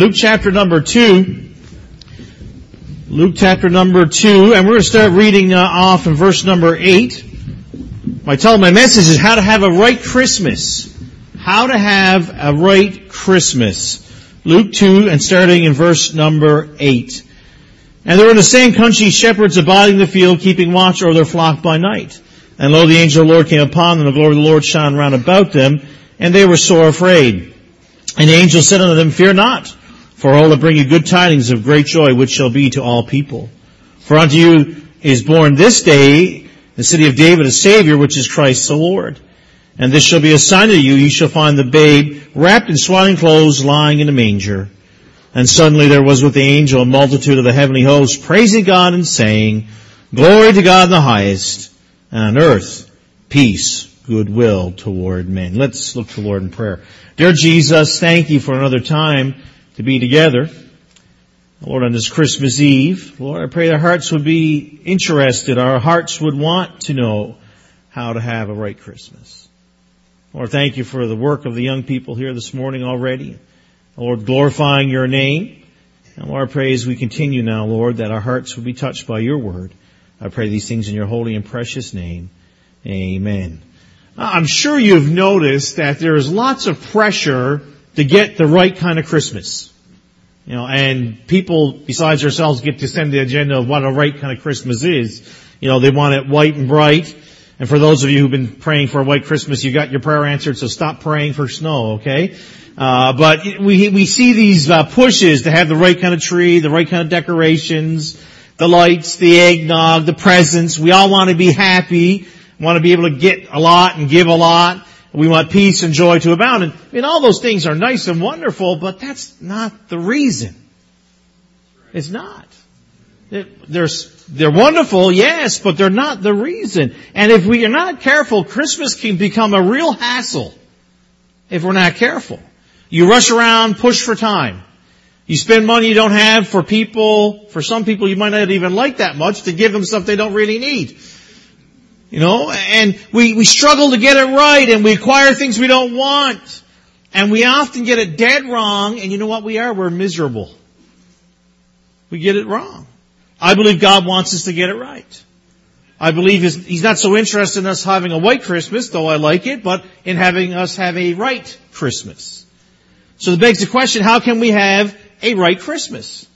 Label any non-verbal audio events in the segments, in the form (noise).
Luke chapter number 2. Luke chapter number 2, and we're going to start reading uh, off in verse number 8. My title my message is How to Have a Right Christmas. How to Have a Right Christmas. Luke 2, and starting in verse number 8. And there were in the same country shepherds abiding in the field, keeping watch over their flock by night. And lo, the angel of the Lord came upon them, and the glory of the Lord shone round about them, and they were sore afraid. And the angel said unto them, Fear not, for all that bring you good tidings of great joy, which shall be to all people. For unto you is born this day the city of David a Savior, which is Christ the Lord. And this shall be a sign to you, you shall find the babe wrapped in swaddling clothes lying in a manger. And suddenly there was with the angel a multitude of the heavenly hosts praising God and saying, Glory to God in the highest, and on earth peace, goodwill toward men. Let's look to the Lord in prayer. Dear Jesus, thank you for another time to be together. Lord, on this Christmas Eve, Lord, I pray our hearts would be interested, our hearts would want to know how to have a right Christmas. Lord, thank you for the work of the young people here this morning already. Lord, glorifying your name. And Lord, I pray as we continue now, Lord, that our hearts would be touched by your word. I pray these things in your holy and precious name. Amen. I'm sure you've noticed that there is lots of pressure to get the right kind of Christmas. You know, and people besides ourselves get to send the agenda of what a right kind of Christmas is. You know, they want it white and bright. And for those of you who've been praying for a white Christmas, you got your prayer answered, so stop praying for snow, okay? Uh, but we, we see these uh, pushes to have the right kind of tree, the right kind of decorations, the lights, the eggnog, the presents. We all want to be happy, want to be able to get a lot and give a lot. We want peace and joy to abound. And I mean, all those things are nice and wonderful, but that's not the reason. It's not. They're, they're wonderful, yes, but they're not the reason. And if we are not careful, Christmas can become a real hassle if we're not careful. You rush around, push for time. You spend money you don't have for people, for some people you might not even like that much to give them stuff they don't really need. You know, and we, we struggle to get it right and we acquire things we don't want. And we often get it dead wrong and you know what we are? We're miserable. We get it wrong. I believe God wants us to get it right. I believe He's he's not so interested in us having a white Christmas, though I like it, but in having us have a right Christmas. So it begs the question, how can we have a right Christmas?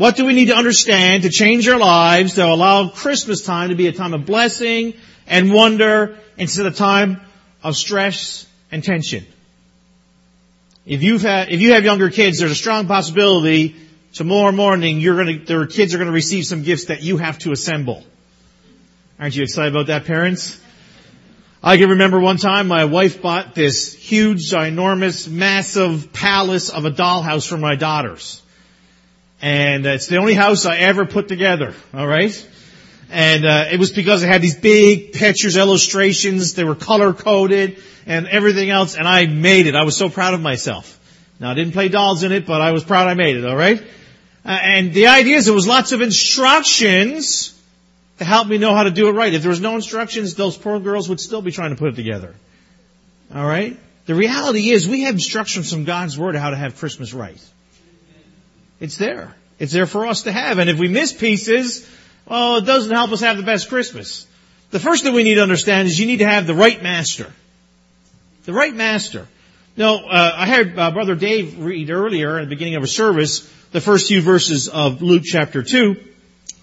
What do we need to understand to change our lives to allow Christmas time to be a time of blessing and wonder instead of a time of stress and tension? If you've had, if you have younger kids, there's a strong possibility tomorrow morning you're gonna, their kids are gonna receive some gifts that you have to assemble. Aren't you excited about that, parents? I can remember one time my wife bought this huge, enormous, massive palace of a dollhouse for my daughters. And uh, it's the only house I ever put together, alright? And uh, it was because it had these big pictures, illustrations, they were color coded, and everything else, and I made it. I was so proud of myself. Now I didn't play dolls in it, but I was proud I made it, alright? Uh, and the idea is there was lots of instructions to help me know how to do it right. If there was no instructions, those poor girls would still be trying to put it together. Alright? The reality is we have instructions from God's Word how to have Christmas right. It's there. It's there for us to have. And if we miss pieces, well, it doesn't help us have the best Christmas. The first thing we need to understand is you need to have the right master. The right master. Now, uh, I heard uh, Brother Dave read earlier at the beginning of a service the first few verses of Luke chapter 2.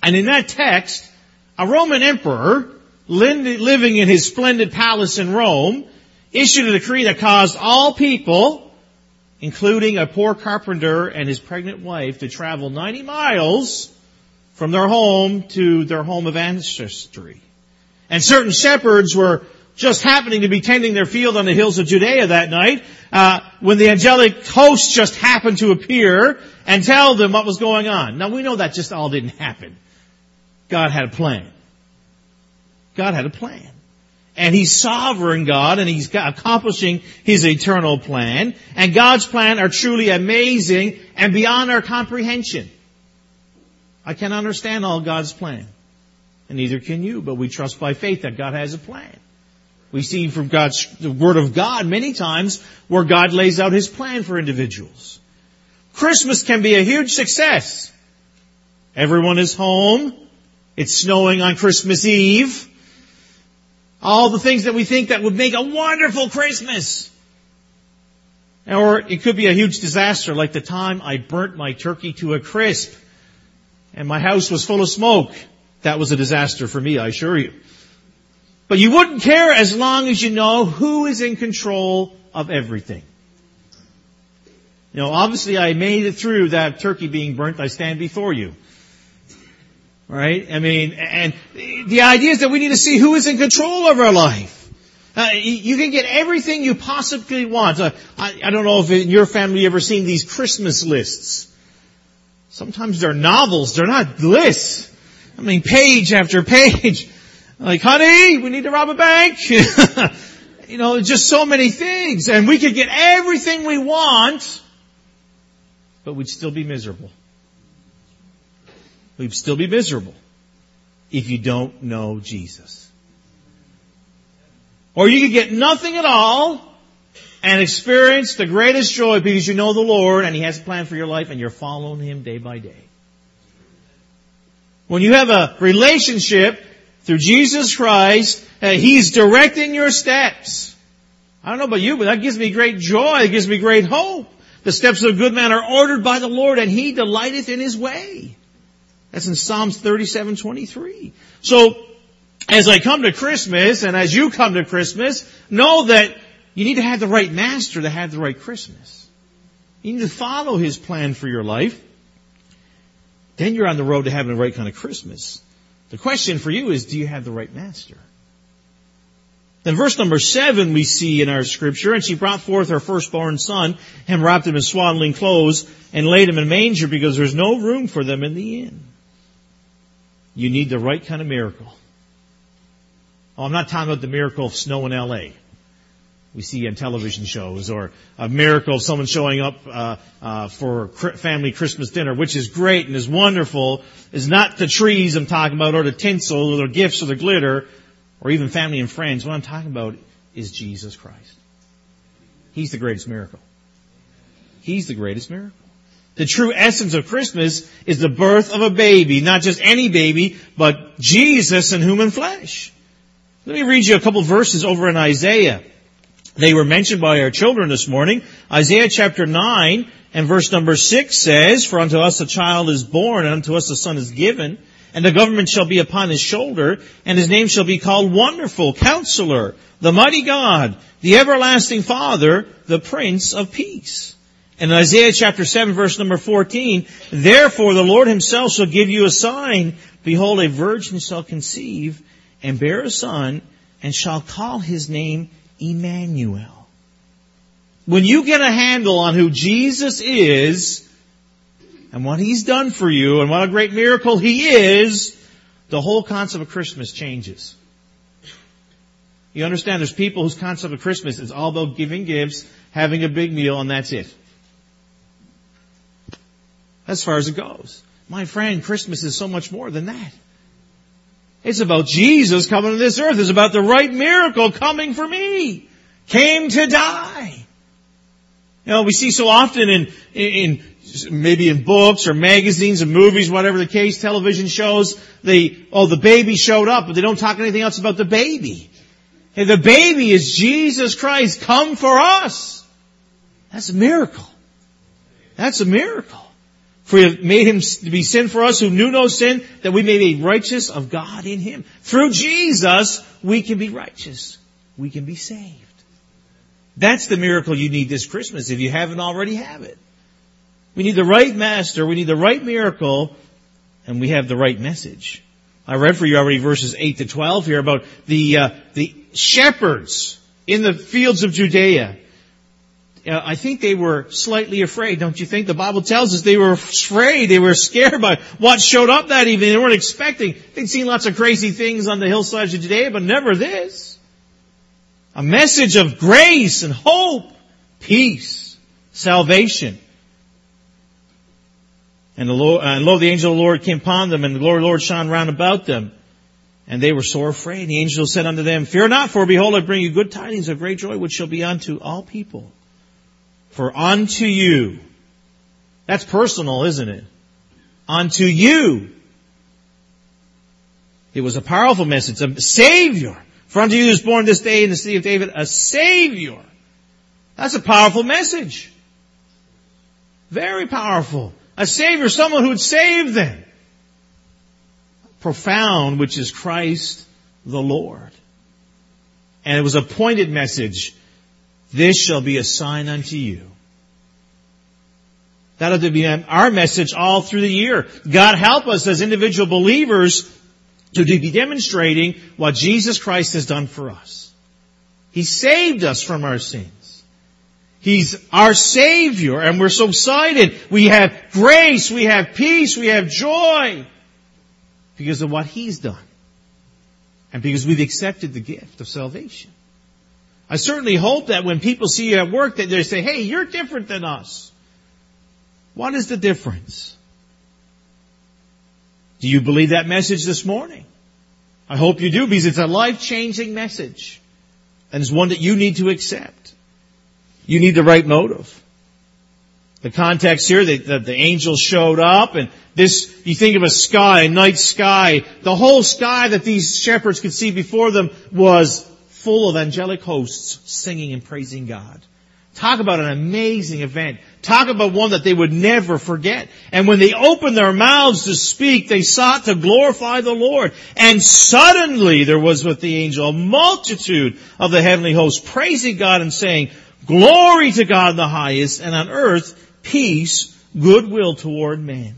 And in that text, a Roman emperor living in his splendid palace in Rome issued a decree that caused all people including a poor carpenter and his pregnant wife, to travel 90 miles from their home to their home of ancestry. And certain shepherds were just happening to be tending their field on the hills of Judea that night, uh, when the angelic host just happened to appear and tell them what was going on. Now we know that just all didn't happen. God had a plan. God had a plan and He's sovereign God and He's accomplishing His eternal plan. And God's plan are truly amazing and beyond our comprehension. I can't understand all God's plan. And neither can you, but we trust by faith that God has a plan. We see from God's, the Word of God many times where God lays out His plan for individuals. Christmas can be a huge success. Everyone is home. It's snowing on Christmas Eve. All the things that we think that would make a wonderful Christmas. Or it could be a huge disaster like the time I burnt my turkey to a crisp and my house was full of smoke. That was a disaster for me, I assure you. But you wouldn't care as long as you know who is in control of everything. You know, obviously I made it through that turkey being burnt. I stand before you. Right? I mean, and the idea is that we need to see who is in control of our life. Uh, you can get everything you possibly want. Uh, I, I, don't know if in your family you ever seen these Christmas lists. Sometimes they're novels, they're not lists. I mean, page after page. Like, honey, we need to rob a bank. (laughs) you know, just so many things. And we could get everything we want, but we'd still be miserable. We'd still be miserable if you don't know Jesus. Or you could get nothing at all and experience the greatest joy because you know the Lord and He has a plan for your life and you're following Him day by day. When you have a relationship through Jesus Christ, uh, He's directing your steps. I don't know about you, but that gives me great joy. It gives me great hope. The steps of a good man are ordered by the Lord and He delighteth in His way. That's in Psalms 37, 23. So, as I come to Christmas and as you come to Christmas, know that you need to have the right master to have the right Christmas. You need to follow his plan for your life. Then you're on the road to having the right kind of Christmas. The question for you is, do you have the right master? Then verse number seven we see in our scripture, and she brought forth her firstborn son, and wrapped him in swaddling clothes, and laid him in a manger because there's no room for them in the inn. You need the right kind of miracle. Oh, I'm not talking about the miracle of snow in LA. We see on television shows, or a miracle of someone showing up uh, uh, for family Christmas dinner, which is great and is wonderful. Is not the trees I'm talking about, or the tinsel, or the gifts, or the glitter, or even family and friends. What I'm talking about is Jesus Christ. He's the greatest miracle. He's the greatest miracle. The true essence of Christmas is the birth of a baby, not just any baby, but Jesus in human flesh. Let me read you a couple verses over in Isaiah. They were mentioned by our children this morning. Isaiah chapter 9 and verse number 6 says, For unto us a child is born, and unto us a son is given, and the government shall be upon his shoulder, and his name shall be called Wonderful, Counselor, the Mighty God, the Everlasting Father, the Prince of Peace. In Isaiah chapter 7 verse number 14, Therefore the Lord himself shall give you a sign, Behold, a virgin shall conceive, and bear a son and shall call his name Emmanuel. When you get a handle on who Jesus is and what he's done for you and what a great miracle he is, the whole concept of Christmas changes. You understand there's people whose concept of Christmas is all about giving gifts, having a big meal, and that's it. As far as it goes. My friend, Christmas is so much more than that. It's about Jesus coming to this earth. It's about the right miracle coming for me. Came to die. You know, we see so often in, in, maybe in books or magazines or movies, whatever the case, television shows, the, oh, the baby showed up, but they don't talk anything else about the baby. Hey, the baby is Jesus Christ come for us. That's a miracle. That's a miracle. For he made him to be sin for us who knew no sin, that we may be righteous of God in him. Through Jesus, we can be righteous. We can be saved. That's the miracle you need this Christmas. If you haven't already, have it. We need the right master, we need the right miracle, and we have the right message. I read for you already verses 8 to 12 here about the, uh, the shepherds in the fields of Judea uh, I think they were slightly afraid, don't you think? The Bible tells us they were afraid, they were scared by what showed up that evening. They weren't expecting. They'd seen lots of crazy things on the hillsides of Judea, but never this. A message of grace and hope, peace, salvation. And, the Lord, and lo, the angel of the Lord came upon them, and the Lord, Lord shone round about them. And they were sore afraid. The angel said unto them, Fear not, for behold, I bring you good tidings of great joy, which shall be unto all people. For unto you That's personal, isn't it? Unto you. It was a powerful message, a savior. For unto you is born this day in the city of David a savior. That's a powerful message. Very powerful. A savior, someone who would save them. Profound, which is Christ the Lord. And it was a pointed message. This shall be a sign unto you. That'll be our message all through the year. God help us as individual believers to be demonstrating what Jesus Christ has done for us. He saved us from our sins. He's our Savior and we're so excited. We have grace, we have peace, we have joy because of what He's done. And because we've accepted the gift of salvation. I certainly hope that when people see you at work that they say, hey, you're different than us. What is the difference? Do you believe that message this morning? I hope you do because it's a life-changing message. And it's one that you need to accept. You need the right motive. The context here that, that the angels showed up and this, you think of a sky, a night sky, the whole sky that these shepherds could see before them was full of angelic hosts singing and praising God. Talk about an amazing event. Talk about one that they would never forget. And when they opened their mouths to speak, they sought to glorify the Lord. And suddenly there was with the angel a multitude of the heavenly hosts praising God and saying, Glory to God in the highest, and on earth peace, goodwill toward men.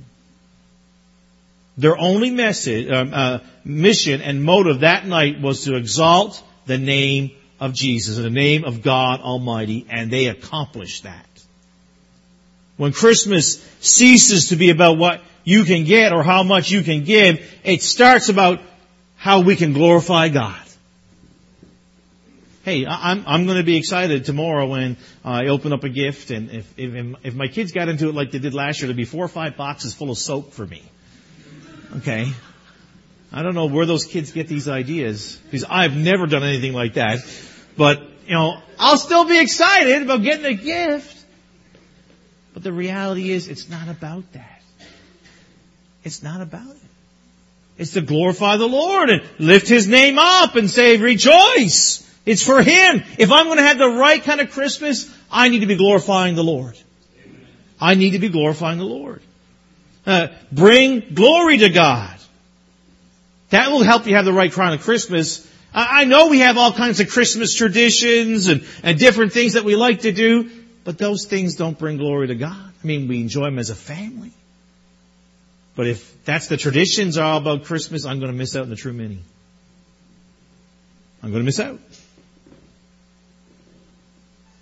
Their only message, um, uh, mission and motive that night was to exalt the name of Jesus, the name of God Almighty, and they accomplished that. When Christmas ceases to be about what you can get or how much you can give, it starts about how we can glorify God. Hey, I'm, I'm going to be excited tomorrow when uh, I open up a gift and if, if, if my kids got into it like they did last year, there'd be four or five boxes full of soap for me. Okay? I don't know where those kids get these ideas because I've never done anything like that. But, you know, I'll still be excited about getting a gift. But the reality is it's not about that. It's not about it. It's to glorify the Lord and lift His name up and say, rejoice. It's for Him. If I'm going to have the right kind of Christmas, I need to be glorifying the Lord. I need to be glorifying the Lord. Uh, bring glory to God. That will help you have the right kind of Christmas. I know we have all kinds of Christmas traditions and, and different things that we like to do, but those things don't bring glory to God. I mean, we enjoy them as a family. But if that's the traditions are all about Christmas, I'm going to miss out on the true meaning. I'm going to miss out.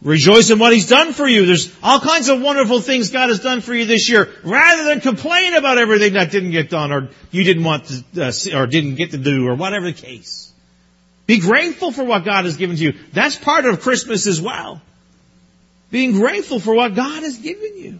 Rejoice in what He's done for you. There's all kinds of wonderful things God has done for you this year. Rather than complain about everything that didn't get done or you didn't want to, uh, or didn't get to do or whatever the case. Be grateful for what God has given to you. That's part of Christmas as well. Being grateful for what God has given you.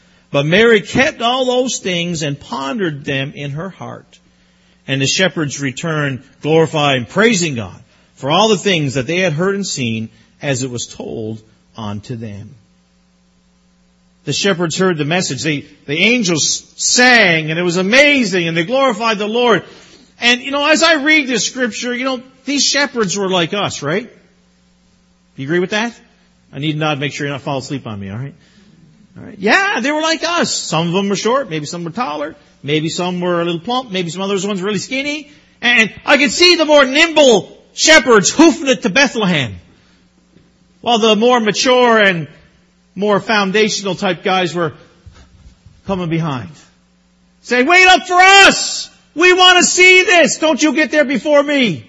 But Mary kept all those things and pondered them in her heart. And the shepherds returned glorifying, and praising God for all the things that they had heard and seen as it was told unto them. The shepherds heard the message. The, the angels sang and it was amazing and they glorified the Lord. And you know, as I read this scripture, you know, these shepherds were like us, right? You agree with that? I need nod, make sure you're not fall asleep on me, alright? Yeah, they were like us. Some of them were short, maybe some were taller, maybe some were a little plump, maybe some others ones really skinny. And I could see the more nimble shepherds hoofing it to Bethlehem. While the more mature and more foundational type guys were coming behind. Saying, wait up for us! We want to see this! Don't you get there before me!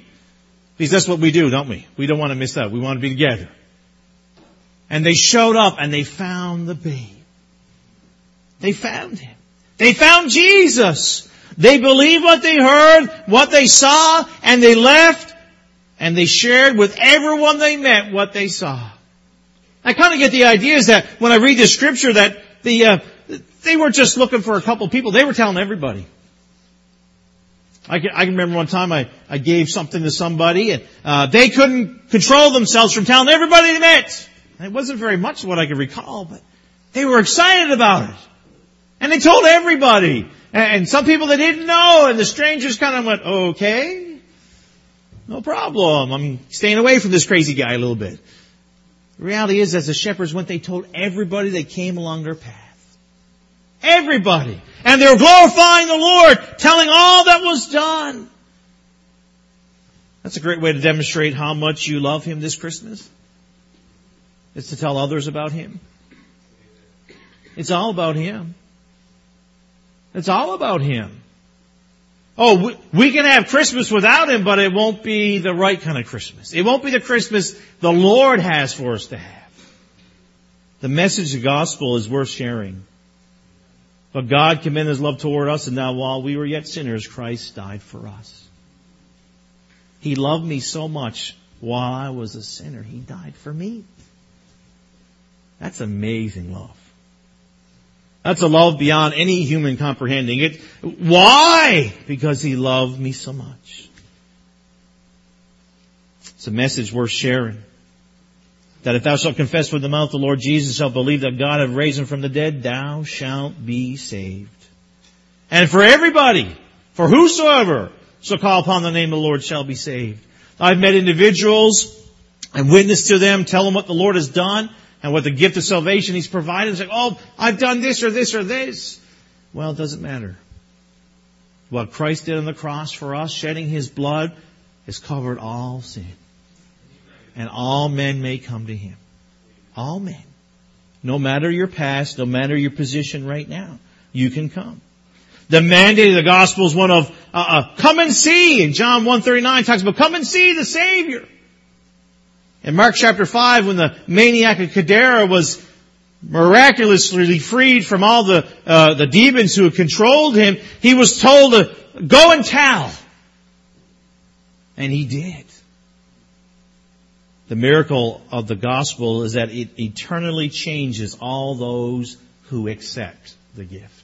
Because that's what we do, don't we? We don't want to miss out. We want to be together. And they showed up and they found the babe. They found him. They found Jesus. They believed what they heard, what they saw, and they left, and they shared with everyone they met what they saw. I kind of get the idea is that when I read the scripture that the, uh, they weren't just looking for a couple people, they were telling everybody. I can, I can remember one time I, I gave something to somebody and uh, they couldn't control themselves from telling everybody they met. It wasn't very much what I could recall, but they were excited about it. And they told everybody. And some people they didn't know, and the strangers kind of went, okay, no problem. I'm staying away from this crazy guy a little bit. The reality is, as the shepherds went, they told everybody that came along their path. Everybody. And they were glorifying the Lord, telling all that was done. That's a great way to demonstrate how much you love Him this Christmas. Is to tell others about Him. It's all about Him. It's all about Him. Oh, we, we, can have Christmas without Him, but it won't be the right kind of Christmas. It won't be the Christmas the Lord has for us to have. The message of the gospel is worth sharing. But God commended His love toward us, and now while we were yet sinners, Christ died for us. He loved me so much while I was a sinner. He died for me. That's amazing love. That's a love beyond any human comprehending. It, why? Because he loved me so much. It's a message worth sharing. That if thou shalt confess with the mouth the Lord Jesus, shalt believe that God hath raised him from the dead, thou shalt be saved. And for everybody, for whosoever shall call upon the name of the Lord shall be saved. I've met individuals and witnessed to them, tell them what the Lord has done, and what the gift of salvation He's provided. It's like, oh, I've done this or this or this. Well, it doesn't matter. What Christ did on the cross for us, shedding His blood, has covered all sin. And all men may come to Him. All men. No matter your past, no matter your position right now, you can come. The mandate of the gospel is one of, uh, uh, come and see. And John 139 talks about come and see the Savior. In Mark chapter 5, when the maniac of Gadara was miraculously freed from all the, uh, the demons who had controlled him, he was told to go and tell. And he did. The miracle of the gospel is that it eternally changes all those who accept the gift.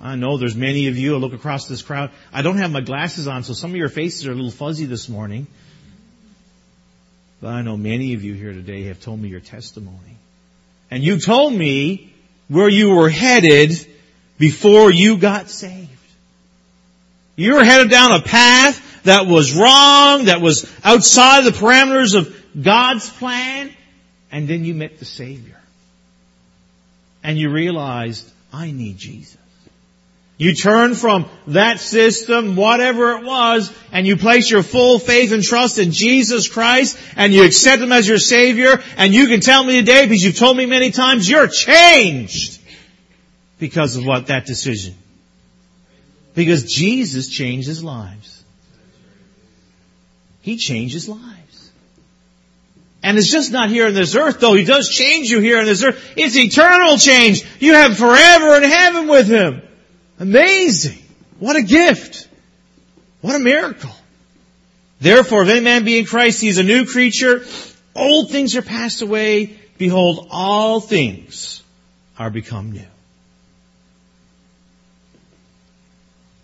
I know there's many of you. I look across this crowd. I don't have my glasses on, so some of your faces are a little fuzzy this morning. But I know many of you here today have told me your testimony. And you told me where you were headed before you got saved. You were headed down a path that was wrong, that was outside the parameters of God's plan, and then you met the Savior. And you realized, I need Jesus. You turn from that system, whatever it was, and you place your full faith and trust in Jesus Christ, and you accept Him as your Savior, and you can tell me today, because you've told me many times, you're changed because of what that decision. Because Jesus changes lives. He changes lives. And it's just not here on this earth, though He does change you here on this earth. It's eternal change. You have forever in heaven with Him. Amazing. What a gift. What a miracle. Therefore, if any man be in Christ, he is a new creature. Old things are passed away. Behold, all things are become new.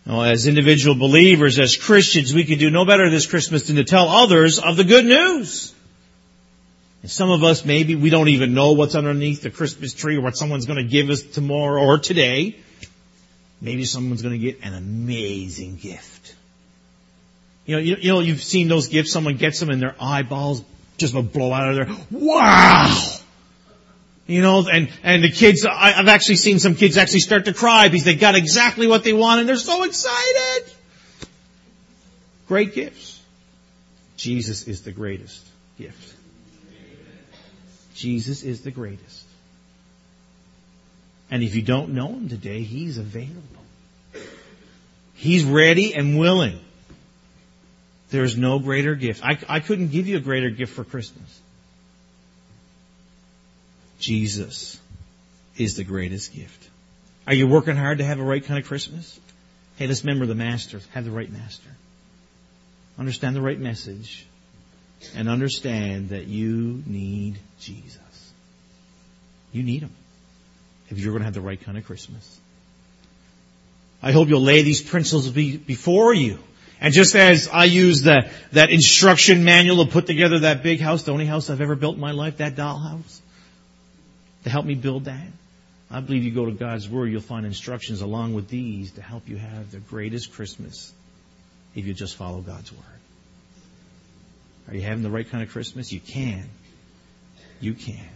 Now, as individual believers, as Christians, we can do no better this Christmas than to tell others of the good news. And some of us, maybe we don't even know what's underneath the Christmas tree or what someone's going to give us tomorrow or today. Maybe someone's going to get an amazing gift. You know, you, you know, you've seen those gifts. Someone gets them and their eyeballs just blow out of there. Wow! You know, and, and the kids, I, I've actually seen some kids actually start to cry because they got exactly what they want and they're so excited. Great gifts. Jesus is the greatest gift. Jesus is the greatest. And if you don't know Him today, He's available. He's ready and willing. There's no greater gift. I, I couldn't give you a greater gift for Christmas. Jesus is the greatest gift. Are you working hard to have a right kind of Christmas? Hey, let's remember the Master. Have the right Master. Understand the right message. And understand that you need Jesus. You need Him. If you're going to have the right kind of Christmas. I hope you'll lay these principles before you. And just as I use the, that instruction manual to put together that big house, the only house I've ever built in my life, that dollhouse, to help me build that, I believe you go to God's Word, you'll find instructions along with these to help you have the greatest Christmas if you just follow God's Word. Are you having the right kind of Christmas? You can. You can.